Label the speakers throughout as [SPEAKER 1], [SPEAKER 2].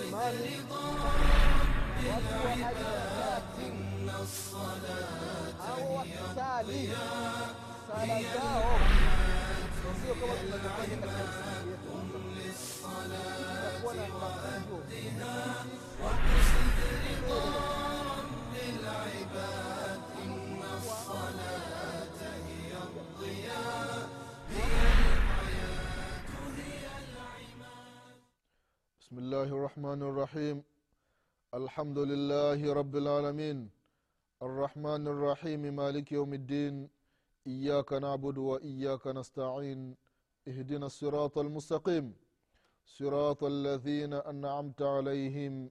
[SPEAKER 1] imani watu wa harakati au wakisali sala zao sio kama tunavyofanya katika misikiti yetu itakuwa na mafunzo
[SPEAKER 2] بسم الله الرحمن الرحيم. الحمد لله رب العالمين. الرحمن الرحيم مالك يوم الدين. إياك نعبد وإياك نستعين. اهدنا الصراط المستقيم. صراط الذين أنعمت عليهم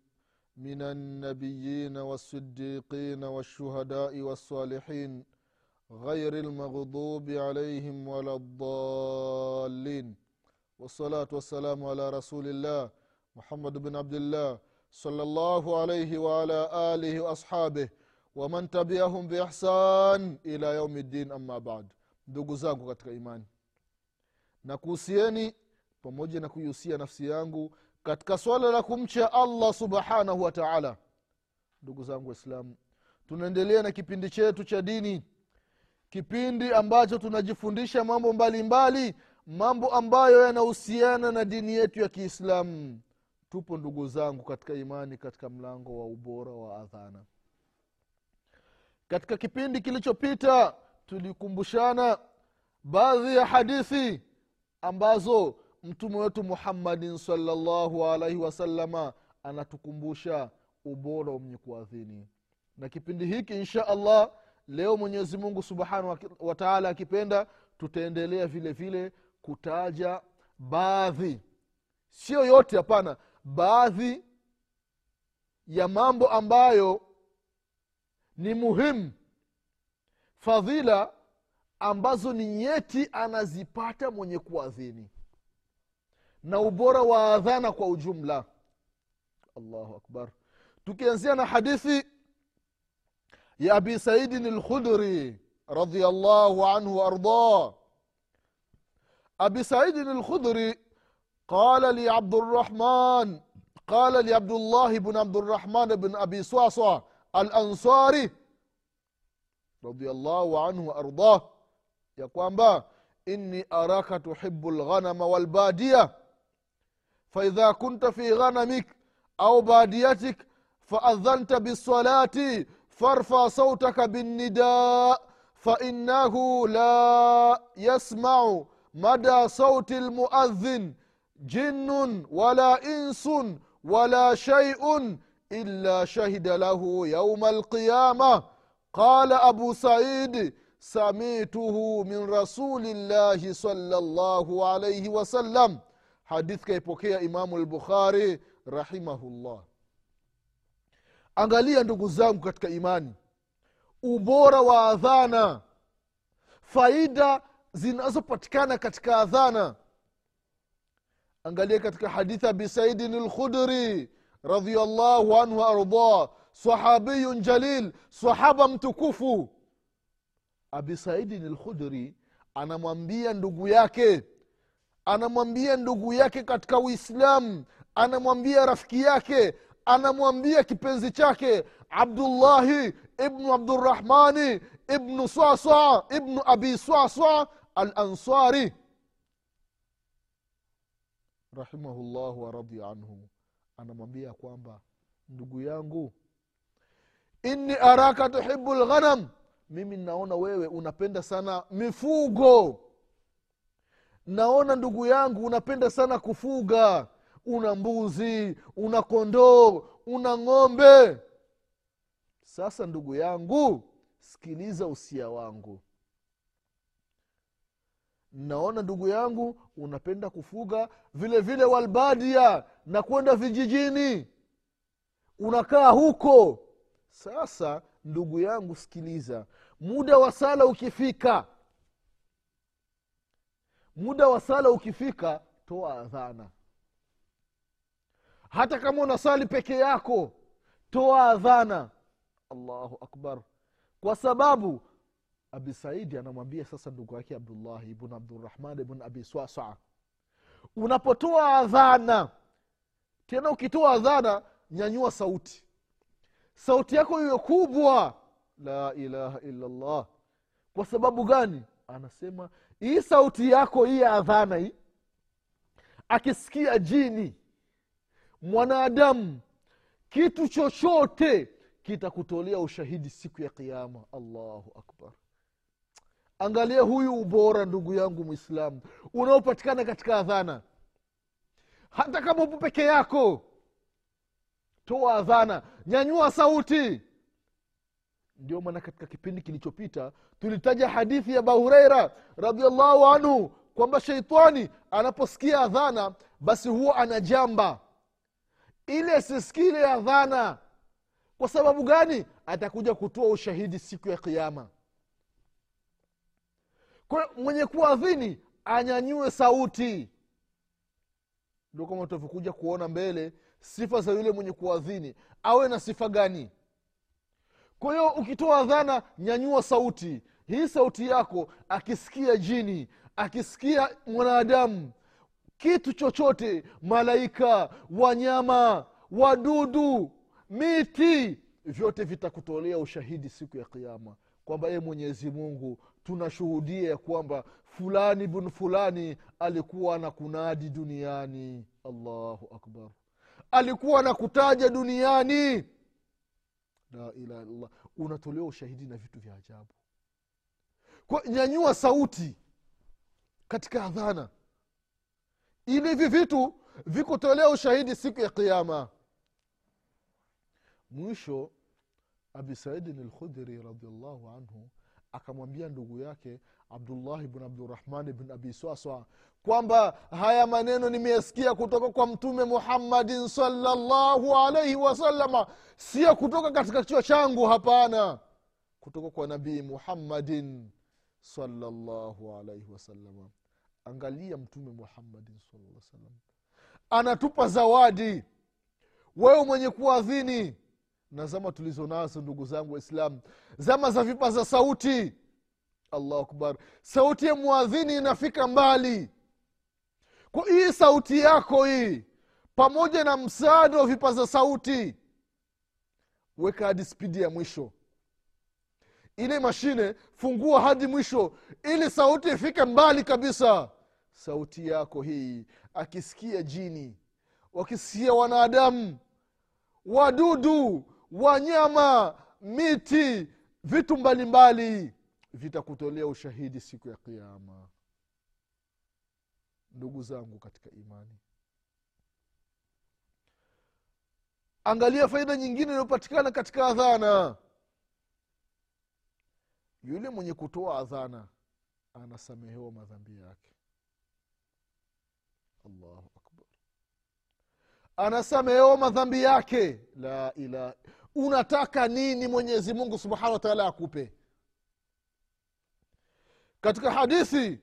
[SPEAKER 2] من النبيين والصديقين والشهداء والصالحين. غير المغضوب عليهم ولا الضالين. والصلاة والسلام على رسول الله. محمد بن عبد الله صلى الله عليه وعلى آله وأصحابه ومن تبعهم بإحسان إلى يوم الدين أما بعد ndugu zangu katika imani na kuhusieni pamoja na kuihusia nafsi yangu katika swala la kumcha allah subhanahu wa taala ndugu zangu waislamu tunaendelea na kipindi chetu cha dini kipindi ambacho tunajifundisha mambo mbalimbali mbali, mambo ambayo yanahusiana na dini yetu ya kiislamu tupo ndugu zangu katika imani katika mlango wa ubora wa adhana. Katika kipindi kilichopita tulikumbushana baadhi ya hadithi ambazo mtume wetu muhammadin salllahu alaihi wasalama anatukumbusha ubora wa mwenye kuadhini. Na kipindi hiki insha allah leo mwenyezi mungu subhanahu wa taala akipenda tutaendelea vile vile kutaja baadhi. Sio yote hapana baadhi ya mambo ambayo ni muhimu fadhila ambazo ni nyeti anazipata mwenye kuadhini na ubora wa adhana kwa ujumla. Allahu akbar. Tukianzia na hadithi ya abi saidin lkhudri radiallahu anhu waardah abi saidin lkhudri قال لي عبد الرحمن قال لي عبد الله بن عبد الرحمن بن أبي صعصع الأنصاري رضي الله عنه وأرضاه. يا كوانبا إني أراك تحب الغنم والبادية. فإذا كنت في غنمك أو باديتك فأذنت بالصلاة فارفع صوتك بالنداء فإنه لا يسمع مدى صوت المؤذن. jinnun wala insun wala shaiun illa shahida lahu yauma alqiyama qala abu saidi samituhu min rasulillahi salllahu alaihi wasallam hadith kaipokea imamu lbukhari rahimahullah. Angalia ndugu zangu katika imani. Ubora wa adhana faida zinazopatikana katika adhana angalia katika hadithi abi saidin lkhudri radiallahu anhu waardah sahabiyun jalil sahaba mtukufu. Abi saidin lkhudri anamwambia ndugu yake anamwambia ndugu yake katika uislamu anamwambia rafiki yake anamwambia kipenzi chake abdullahi ibnu abdurahmani ibnu swaswa ibnu abi swaswa al ansari rahimahullahu waradhi anhu. Anamwambia kwamba ndugu yangu inni araka tuhibu lghanam mimi naona wewe unapenda sana mifugo. Naona ndugu yangu unapenda sana kufuga. Una mbuzi una kondoo una ng'ombe. Sasa ndugu yangu sikiliza usia wangu naona ndugu yangu unapenda kufuga vile vile walbadia na kwenda vijijini. Unakaa huko. Sasa ndugu yangu sikiliza. Muda wa sala ukifika. Muda wa sala ukifika toa adhana. Hata kama unasali peke yako toa adhana. Allahu akbar. Kwa sababu abi saidi anamwambia sasa ndugu yake abdullahi ibn abdurahman ibn abi swasa unapotoa adhana tena ukitoa adhana nyanyua sauti. Sauti yako iwe kubwa. La ilaha illallah. Kwa sababu gani? Anasema hii sauti yako hii ya adhana hii akisikia jini mwanadamu kitu chochote kitakutolea ushahidi siku ya kiama allahu akbar angalia huyu ubora ndugu yangu mwislamu unaopatikana katika adhana. Hata kama upo peke yako toa adhana nyanyua sauti. Ndio maana katika kipindi kilichopita tulitaja hadithi ya bahureira radiallahu anhu kwamba sheitani anaposikia adhana basi huwa anajamba. Ili asisikie ile adhana. Kwa sababu gani? Atakuja kutoa ushahidi siku ya kiama mwenye kuadhini anyanyue sauti. Ndio kama tutavyokuja kuona mbele sifa za yule mwenye kuadhini awe na sifa gani? Kwa hiyo ukitoa dhana nyanyua sauti. Hii sauti yako akisikia jini akisikia mwanadamu kitu chochote malaika wanyama wadudu miti vyote vitakutolea ushahidi siku ya kiama kwamba ye mwenyezi mungu tunashuhudia ya kwamba fulani bun fulani alikuwa na kunadi duniani. Allahu akbar. Alikuwa na kutaja duniani. La ilaha illallah. Unatolewa ushahidi na vitu vya ajabu. Kwa nyanyua sauti katika adhana. Ili hivi vitu vikutolea ushahidi siku ya kiama mwisho abi saidin lkhudri radiallahu anhu akamwambia ndugu yake abdullahi bn abdurahmani bn abi swaswa kwamba haya maneno nimeyasikia kutoka kwa mtume muhammadin salllahu alaihi wasalama sio kutoka katika kichwa changu hapana. Kutoka kwa nabii muhammadin salllahu alaihi wasalama angalia mtume muhammadin salaa salam anatupa zawadi. Wewe mwenye kuadhini na zama tulizo nazo ndugu zangu waislam zama za vipaza sauti. Allahu akbar. Sauti ya mwadhini inafika mbali. Kwa hii sauti yako hii pamoja na msaada wa vipaza sauti weka hadi spidi ya mwisho. Ile mashine fungua hadi mwisho ili sauti ifike mbali kabisa. Sauti yako hii akisikia jini wakisikia wanadamu wadudu wanyama miti vitu mbalimbali vitakutolea ushahidi siku ya kiama ndugu zangu katika imani angalia faida nyingine inayopatikana katika adhana. Yule mwenye kutoa adhana anasamehewa madhambi yake. Allahu akbar. Anasamehewa madhambi yake. La ilaha unataka nini mwenyezi mungu subhanahu wa taala akupe katika hadithi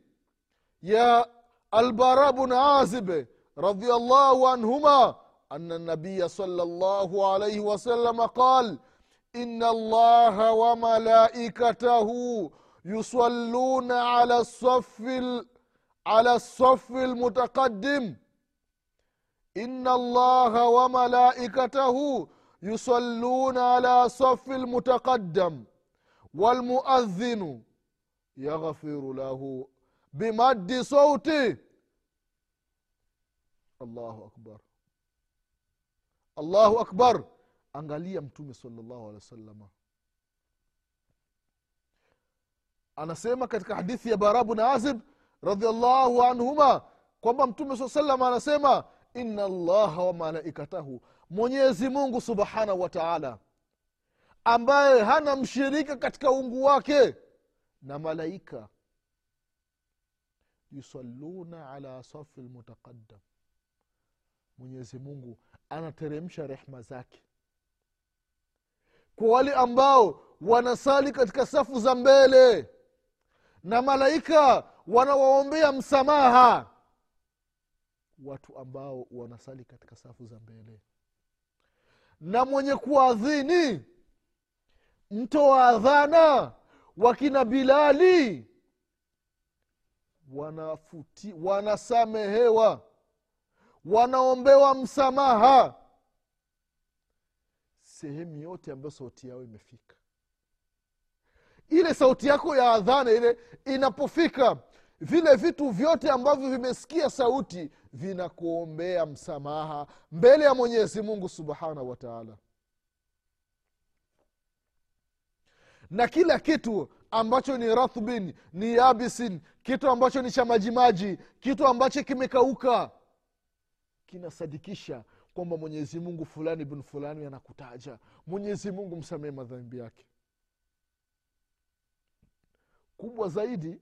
[SPEAKER 2] ya albara bn azib radiallahu anhuma ana nabiya sala llahu alaihi wasalama qal ina allaha wamalaikatahu yusalluna ala safi على الصف المتقدم إن الله وملائكته يصلون على صف المتقدم والمؤذن يغفر له بمد صوته الله أكبر الله أكبر angalia mtume salllahu alehi wasalama anasema katika hadithi ya bara bn azib radiallahu anhuma kwamba mtume saa salam anasema ina allaha wa malaikatahu mwenyezi mungu subhanahu wa taala ambaye hana mshirika katika ungu wake na malaika yusalluna ala safi lmutaqaddam mwenyezi mungu anateremsha rehma zake. Kwa wale ambao wanasali katika safu za mbele na malaika wanawaombea msamaha watu ambao wanasali katika safu za mbele na mwenye kuadhini. Mtoa adhana wakina bilali wanafuti wanasamehewa wanaombewa msamaha. Sehemu yote ambayo sauti yao imefika ile sauti yako ya adhana ile inapofika vile vitu vyote ambavyo vimesikia sauti vinakuombea msamaha mbele ya mwenyezi mungu subhanahu wataala na kila kitu ambacho ni rathbin ni yabisin kitu ambacho ni cha majimaji kitu ambacho kimekauka kinasadikisha kwamba mwenyezi mungu fulani bin fulani anakutaja. Mwenyezi mungu msamehe madhambi yake. Kubwa zaidi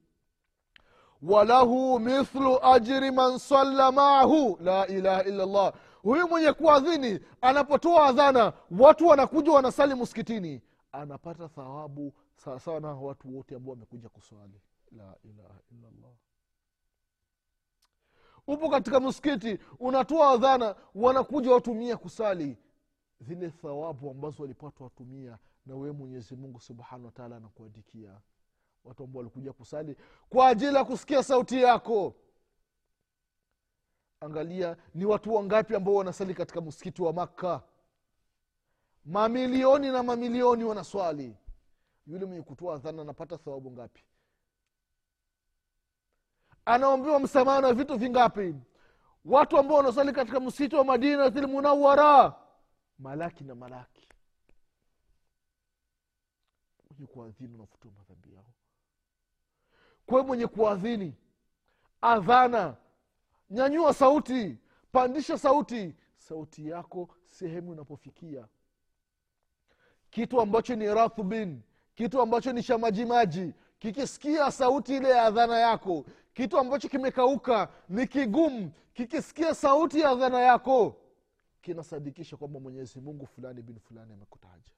[SPEAKER 2] walahu mithlu ajri man salla maahu. La ilaha illa llah huyu mwenye kuadhini anapotoa adhana watu wanakuja wanasali muskitini anapata thawabu sawasawa na watu wote ambao wamekuja kuswali. La ilaha illallah. Upo katika msikiti unatoa adhana wanakuja watumia kusali. Zile thawabu ambazo walipata watumia na wee mwenyezimungu subhanahu wataala anakuandikia watu ambao walikuja kusali kwa ajili ya kusikia sauti yako. Angalia ni watu wangapi ambao wanasali katika msikiti wa makka? Mamilioni na mamilioni wanaswali. Yule mwenye kutoa adhana anapata thawabu ngapi? Anaombiwa msamaha na vitu vingapi? Watu ambao wanaswali katika msikiti wa madinatil munawara malaki na malaki. Kuadhini unafutiwa madhambi yao kwe mwenye kuadhini adhana. Nyanyua sauti. Pandisha sauti. Sauti yako sehemu inapofikia. Kitu ambacho ni rathbin kitu ambacho ni cha majimaji kikisikia sauti ile ya adhana yako. Kitu ambacho kimekauka ni kigumu. Kikisikia sauti ya adhana yako kinasadikisha kwamba mwenyezi mungu fulani bin fulani amekutaja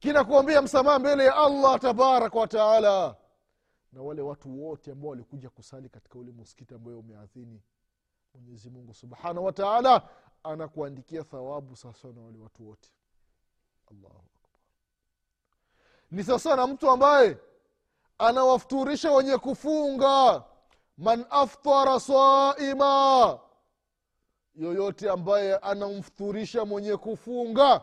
[SPEAKER 2] kinakuambia msamaha mbele ya allah tabaraka wataala na wale watu wote ambao walikuja kusali katika ule muskiti ambayo umeadhini mwenyezi mungu subhanahu wataala anakuandikia thawabu sawasawa na wale watu wote. Ni sawasawa na mtu ambaye anawafuturisha wenye kufunga. Man aftara saima. Yoyote ambaye anamfuturisha mwenye kufunga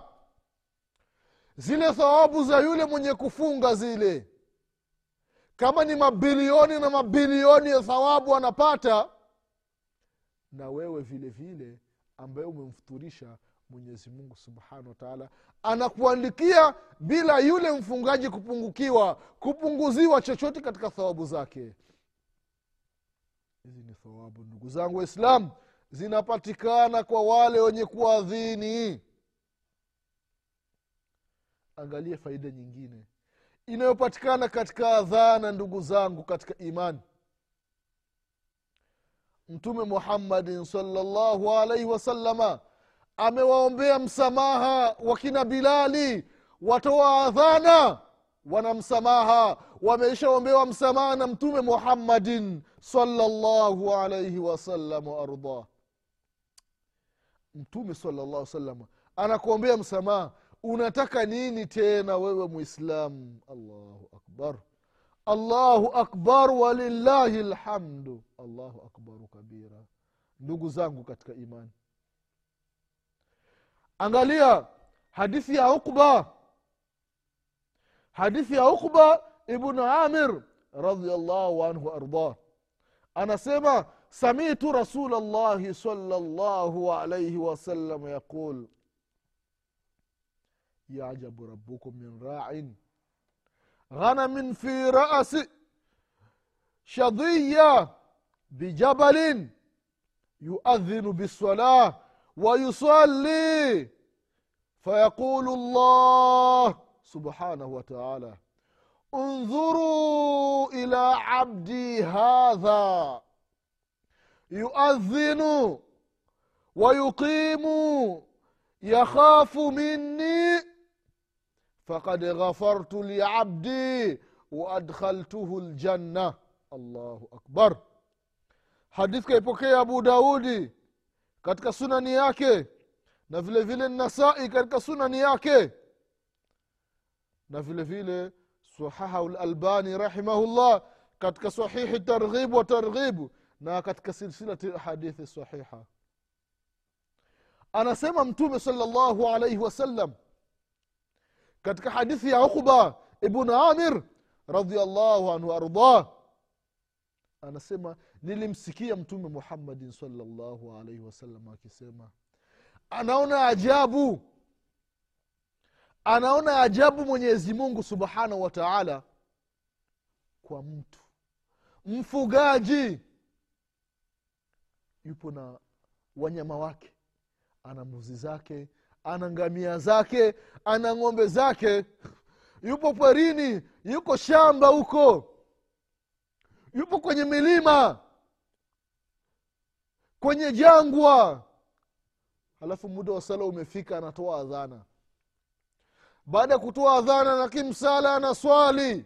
[SPEAKER 2] zile thawabu za yule mwenye kufunga zile. Kama ni mabilioni na mabilioni ya thawabu anapata na wewe vile vile ambaye umemfuturisha mwenyezi mungu subhanahu wataala anakuandikia bila yule mfungaji kupungukiwa kupunguziwa chochote katika thawabu zake. Hizi ni thawabu ndugu zangu waislam zinapatikana kwa wale wenye kuadhini angalia faida nyingine. Inayopatikana katika adhana ndugu zangu katika imani. Mtume muhammadin salllahu alaihi wasalama amewaombea msamaha wakina bilali watoa adhana wana msamaha wameishaombewa msamaha na mtume muhammadin salllahu alaihi wasallam waardah mtume salllah salama anakuombea msamaha unataka nini tena wewe mwislamu allahu akbar. Allahu akbar walillahi lhamdu allahu akbaru kabira. Ndugu zangu katika imani. Angalia hadithi ya uqba. Hadithi ya ukba ibnu amir radiallahu anhu ardah anasema samitu rasul llahi salllahu alaihi wasallam yaqul يعجب ربكم من راع. غنم في رأس شظية بجبل يؤذن بالصلاة ويصلي. فيقول الله سبحانه وتعالى انظروا إلى عبدي هذا. يؤذن ويقيم يخاف مني. fakad ghafartu liabdi waadkhaltuhu ljanna allahu akbar. Hadith kaipokea abu daudi katika sunani yake na vile vile nasai katika sunani yake na vile vile sahahahu lalbani rahimahullah katika sahihi targhib wa targhib na katika silsilati hadithi sahiha. Anasema mtume salllahu alaihi wasallam katika hadithi ya uqba ibnu amir radiallahu anhu ardah anasema nilimsikia mtume muhammadin salllahu alaihi wasallam akisema anaona ajabu anaona ajabu mwenyezi mungu subhanahu wa taala kwa mtu. Mfugaji yupo na wanyama wake ana mbuzi zake ana ngamia zake ana ng'ombe zake. Yupo porini yuko shamba huko. Yupo kwenye milima kwenye jangwa. Halafu muda wa sala umefika anatoa adhana. Baada ya kutoa adhana na kimsala ana swali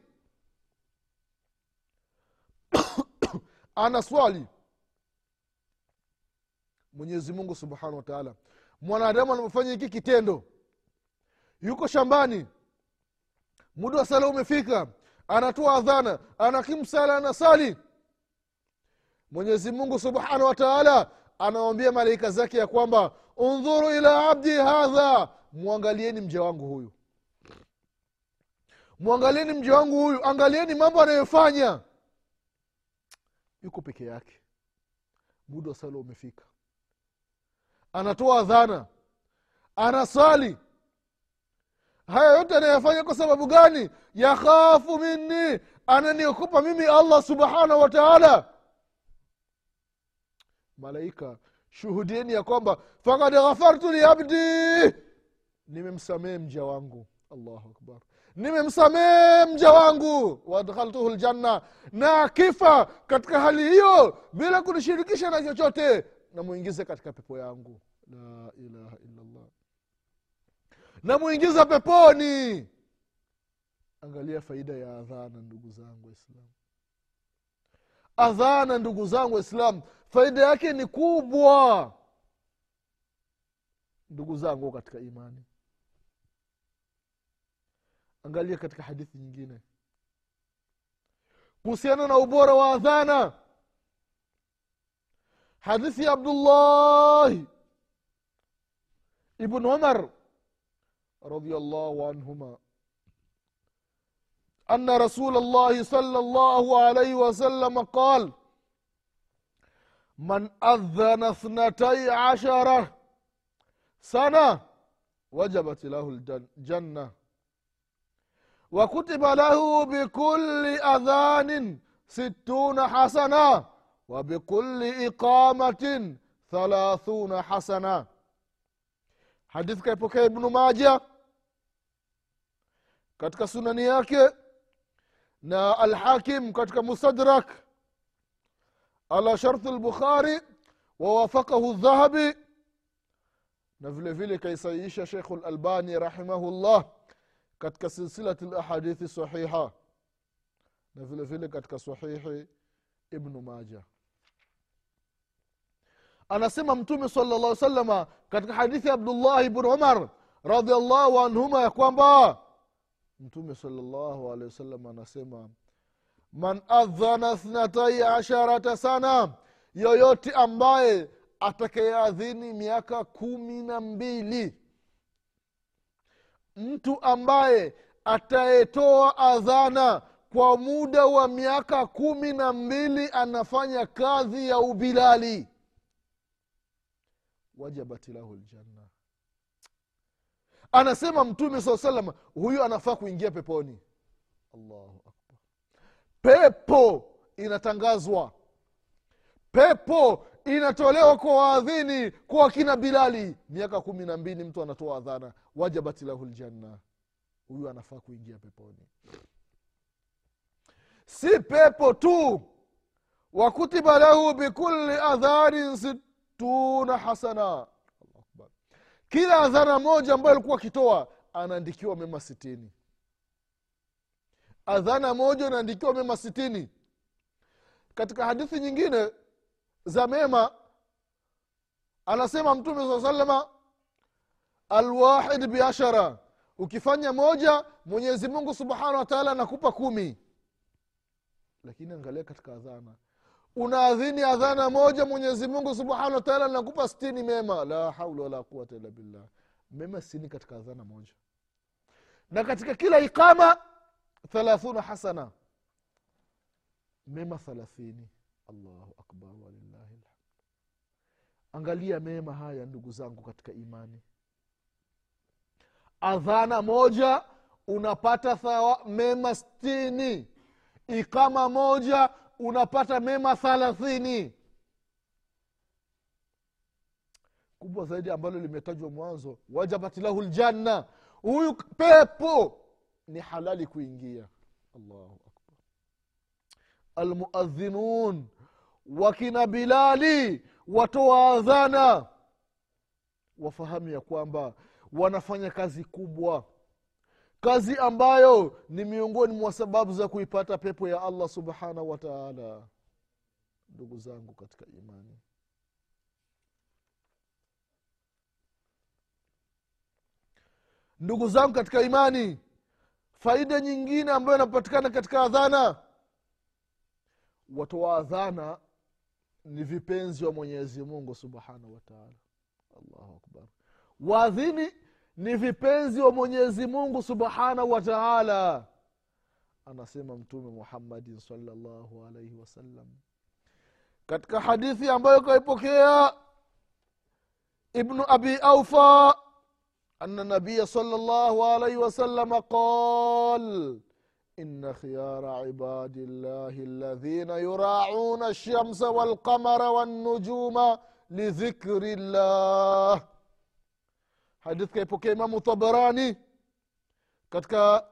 [SPEAKER 2] ana swali mwenyezi mungu subhanahu wa taala mwanadamu anapofanya hiki kitendo yuko shambani muda wa sala umefika anatoa adhana anakimsala anasali. Mwenyezi mungu subhanahu wa taala anawambia malaika zake ya kwamba undhuru ila abdi hadha. Mwangalieni mja wangu huyu. Mwangalieni mja wangu huyu angalieni mambo anayofanya. Yuko peke yake. Muda wa sala umefika anatoa dhana anasali haya yote anayafanya kwa sababu gani? Yakhafu minni ananiokopa mimi allah subhanahu wa taala. Malaika shuhudieni ya kwamba fakad ghafartu liabdi nimemsamehe mja wangu. Allahu akbar. Nimemsamehe mja wangu. Waadkhaltuhu ljanna na akifa katika hali hiyo bila kunishirikisha na chochote namwingize katika pepo yangu. La ilaha illallah. Namwingiza peponi! Angalia faida ya adhana ndugu zangu waislamu. Adhana ndugu zangu waislamu faida yake ni kubwa. Ndugu zangu katika imani. Angalia katika hadithi nyingine. Kuhusiana na ubora wa adhana hadithi ya abdullahi ibn umar radiallahu anhuma أن رسول الله صلى الله عليه وسلم قال من أذن اثنتي عشرة سنة وجبت له الجنة وكتب له بكل أذان ستون حسنة. وبكل إقامة ثلاثون حسنة حديث كيبوكي ابن ماجه katika sunani yake na alhakim katika mustadrak ala sharti lbukhari wawafakahu dhahabi na vile vile kaisahihisha shekhu lalbani rahimahullah katika silsilati lahadithi sahiha na vile vile katika sahihi ibnu maja anasema mtume sala llah salama katika hadithi ya abdullahi bnu umar radiallahu anhuma ya kwamba mtume salllahu alehi wasallam anasema man adhana thnatai asharata sana yoyote ambaye atakayeadhini miaka kumi na mbili mtu ambaye atayetoa adhana kwa muda wa miaka kumi na mbili anafanya kazi ya ubilali wajabat lahu ljanna anasema mtume saa salam huyu anafaa kuingia peponi. Allahu akbar. Pepo inatangazwa. Pepo inatolewa kwa waadhini kwa wakina bilali. Miaka kumi na mbili mtu anatoa adhana wajabat lahu ljanna huyu anafaa kuingia peponi. Si pepo tu. Wakutiba lahu bikuli adhanin situna hasana. Kila adhana moja ambayo alikuwa akitoa anaandikiwa mema sitini. Adhana moja anaandikiwa mema sitini. Katika hadithi nyingine za mema anasema mtume saa salama alwahid biashara ukifanya moja mwenyezi mungu subhanahu wa anakupa kumi. Lakini angalia katika adhana unaadhini adhana moja mwenyezi mungu subhanahu wataala nakupa stini mema. La haula wala quwata illa billah. Mema stini katika adhana moja. Na katika kila iqama thalathuna hasana. Mema thalathini. Allahu akbar walillahi angalia mema haya ndugu zangu katika imani. Adhana moja unapata thawa mema stini ikama moja unapata mema thalathini. Kubwa zaidi ambalo limetajwa mwanzo wajabat lahu ljanna huyu pepo ni halali kuingia. Allahu akbar. Almuadhinun wakina bilali watoa adhana. Wafahamu ya kwamba wanafanya kazi kubwa kazi ambayo ni miongoni mwa sababu za kuipata pepo ya allah subhanahu wa taala. Ndugu zangu katika imani. Ndugu zangu katika imani faida nyingine ambayo inapatikana katika adhana watoa adhana ni vipenzi wa mwenyezi mungu subhanahu wataala allahu akbar. Waadhini ni vipenzi wa mwenyezi mungu subhanahu wa taala. Anasema mtume muhammadin salllahu alaihi wasallam katika hadithi ambayo kaipokea ibnu abi aufa ana nabiya sala llahu alaihi wasalama qal ina khiyara ibadi llahi ladhina yurauna lshamsa walqamara wannujuma lidhikri llah حديث كيبوكي إمام طبراني katika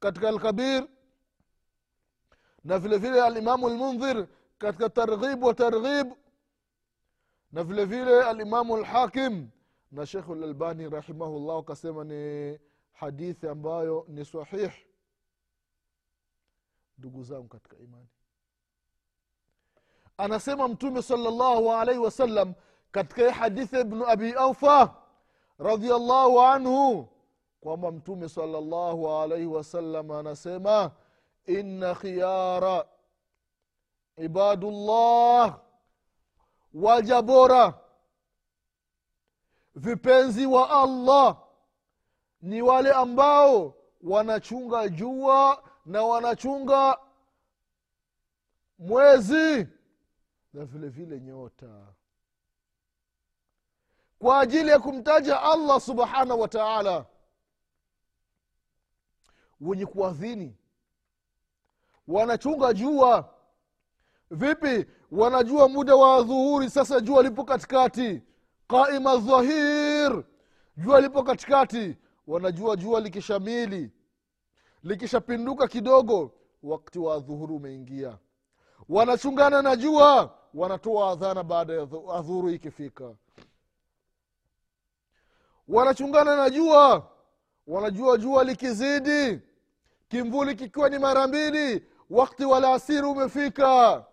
[SPEAKER 2] katika alkabir na vile vile alimamu lmundhir katika targhib wa targhib na vile vile alimamu lhakim na shekhu lalbani rahimahullah akasema ni hadithi ambayo ni sahih ndugu zangu katika imani anasema mtume salllahu alaihi wasallam katika hii hadithi ibnu abi aufa radiallahu anhu kwamba mtume salllahu alaihi wasallam anasema inna khiyara ibadullah waja bora vipenzi wa allah ni wale ambao wanachunga jua na wanachunga mwezi na vile vile nyota kwa ajili ya kumtaja allah subhanahu wa taala. Wenye kuadhini wanachunga jua. Vipi? Wanajua muda wa dhuhuri sasa jua lipo katikati. Qaima dhahir jua lipo katikati. Wanajua jua likishamili likishapinduka kidogo wakati wa dhuhuri umeingia. Wanachungana na jua wanatoa adhana baada ya adhuru ikifika wanachungana na jua. Wanajua jua likizidi kimvuli kikiwa ni mara mbili wakti wa alasiri umefika.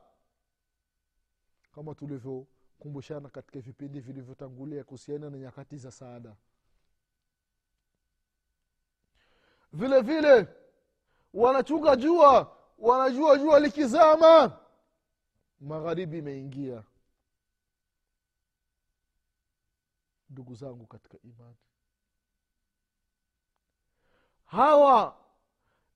[SPEAKER 2] Kama tulivyokumbushana katika vipindi vilivyotangulia kuhusiana na nyakati za saada. Vile vile wanachunga jua. Wanajua jua likizama magharibi imeingia ndugu zangu katika imani. Hawa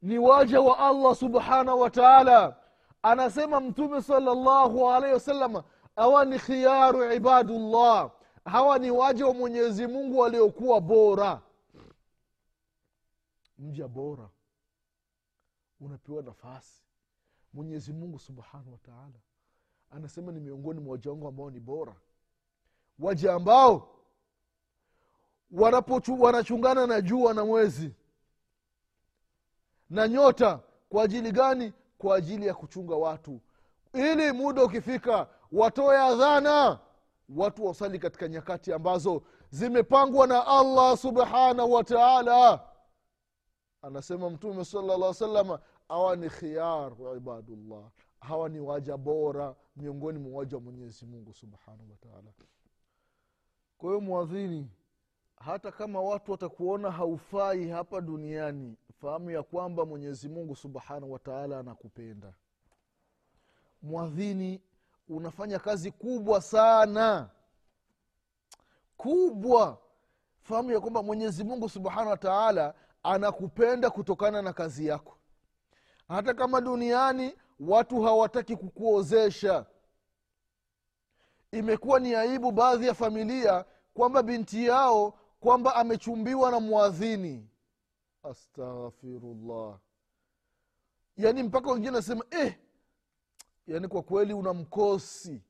[SPEAKER 2] ni waja wa allah subhanahu wa taala. Anasema mtume salllahu alaihi wasalama hawa ni khiyaru ibadullah. Hawa ni waja wa mwenyezi mungu waliokuwa bora. Mja bora. Unapewa nafasi. Mwenyezi mungu subhanahu wa taala. Anasema ni miongoni mwa waja wangu ambao ni bora. Waja ambao wanachungana na jua na mwezi. Na nyota kwa ajili gani? Kwa ajili ya kuchunga watu. Ili muda ukifika watoe adhana. Watu wasali katika nyakati ambazo zimepangwa na allah subhanahu wa taala. Anasema mtume sala llah salama hawa ni khiyar ibadullah. Hawa ni waja bora miongoni mwa waja wa mwenyezi mungu subhanahu wataala kwa hiyo mwadhini hata kama watu watakuona haufai hapa duniani fahamu ya kwamba mwenyezi mungu subhanahu wataala anakupenda. Mwadhini unafanya kazi kubwa sana. Kubwa. Fahamu ya kwamba mwenyezi mungu subhanahu wataala anakupenda kutokana na kazi yako. Hata kama duniani watu hawataki kukuozesha. Imekuwa ni aibu baadhi ya familia kwamba binti yao kwamba amechumbiwa na mwadhini astaghfirullah. Yaani mpaka wengine nasema eh, yaani kwa kweli una mkosi.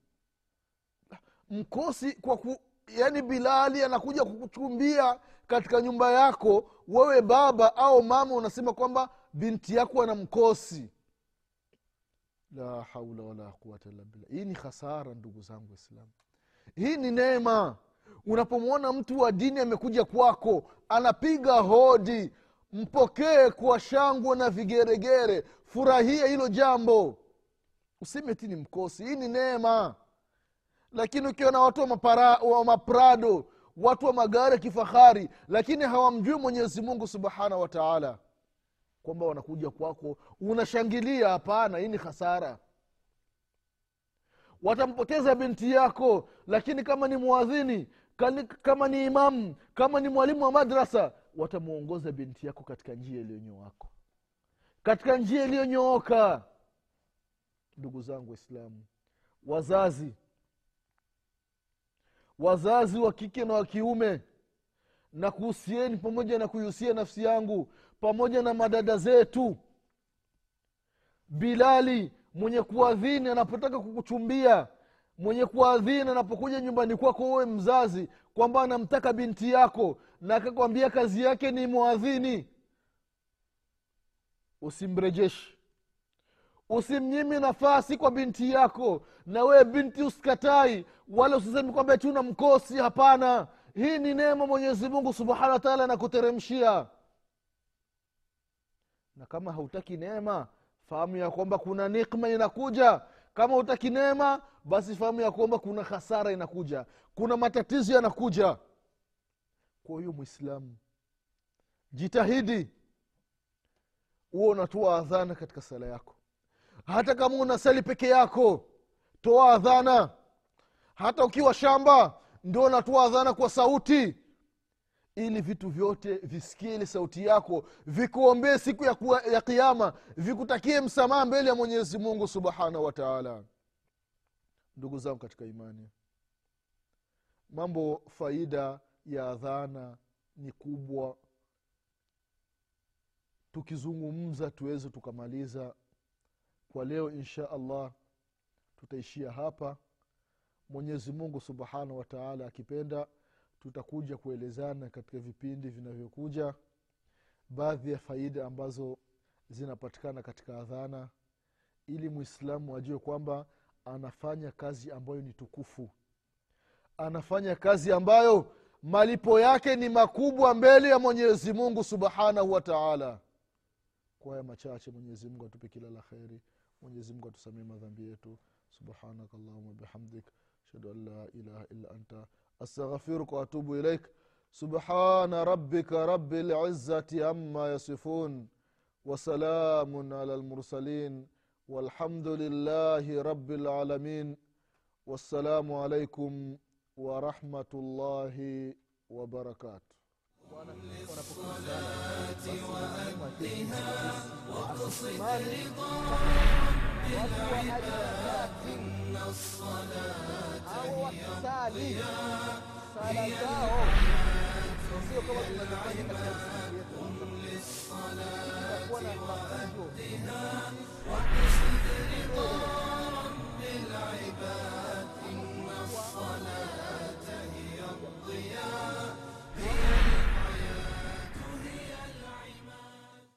[SPEAKER 2] Mkosi kwa ku, yaani bilali anakuja kukuchumbia katika nyumba yako wewe baba au mama unasema kwamba binti yako ana mkosi. La haula wala quwata illa billah. Hii ni khasara ndugu zangu waislamu. Hii ni neema unapomwona mtu wa dini amekuja kwako anapiga hodi mpokee kwa shangwe na vigeregere furahia hilo jambo. Useme ti ni mkosi hii ni neema. Lakini ukiwa na watu wa, mapara, wa maprado watu wa magari ya kifahari lakini hawamjui mwenyezi mungu subhanahu wa taala kwamba wanakuja kwako unashangilia hapana hii ni hasara watampoteza binti yako lakini kama ni mwadhini kama ni imamu kama ni mwalimu wa madrasa watamwongoza binti yako katika njia iliyonyoako katika njia iliyonyooka. Ndugu zangu waislamu wazazi wazazi wa kike na wa kiume na kuhusieni pamoja na kuihusia nafsi yangu pamoja na madada zetu bilali mwenye kuadhini anapotaka kukuchumbia mwenye kuadhini anapokuja nyumbani kwako wewe mzazi kwamba anamtaka binti yako na akakwambia kazi yake ni mwadhini usimrejeshi. Usimnyimi nafasi kwa binti yako na wewe binti usikatai wala usisemi kwamba eti mkosi hapana. Hii ni neema mwenyezi mungu subhanahu wa taala anakuteremshia. Na kama hautaki neema fahamu ya kwamba kuna nikma inakuja. Kama utaki neema basi fahamu ya kwamba kuna hasara inakuja. Kuna matatizo yanakuja. Kwa hiyo mwislamu jitahidi huo unatoa adhana katika sala yako. Hata kama unasali peke yako toa adhana. Hata ukiwa shamba ndio unatoa adhana kwa sauti ili vitu vyote visikie ile sauti yako vikuombee siku ya, kuwa, ya kiama vikutakie msamaha mbele ya mwenyezi mungu subhanahu wa taala. Ndugu zangu katika imani mambo faida ya adhana ni kubwa. Tukizungumza tuweze tukamaliza. Kwa leo insha allah tutaishia hapa. Mwenyezi mungu subhanahu wa taala akipenda tutakuja kuelezana katika vipindi vinavyokuja. Baadhi ya faida ambazo zinapatikana katika adhana ili mwislamu ajue kwamba anafanya kazi ambayo ni tukufu. Anafanya kazi ambayo malipo yake ni makubwa mbele ya mwenyezi mungu subhanahu wa taala. Kwa haya machache mwenyezi mungu atupe kila la kheri. Mwenyezi mungu atusamie madhambi yetu. Subhanaka allahuma bihamdik. Ashhadu an la ilaha illa anta أستغفرك وأتوب إليك. سبحان ربك رب العزة عما يصفون وسلام على المرسلين والحمد لله رب العالمين. والسلام عليكم ورحمة الله وبركاته.
[SPEAKER 1] للصلاة وأدها وأقصد رضا رب العباد إن الصلاة. هي الضياء هي العباد قم للصلاة وأدها واقصد رضا رب العباد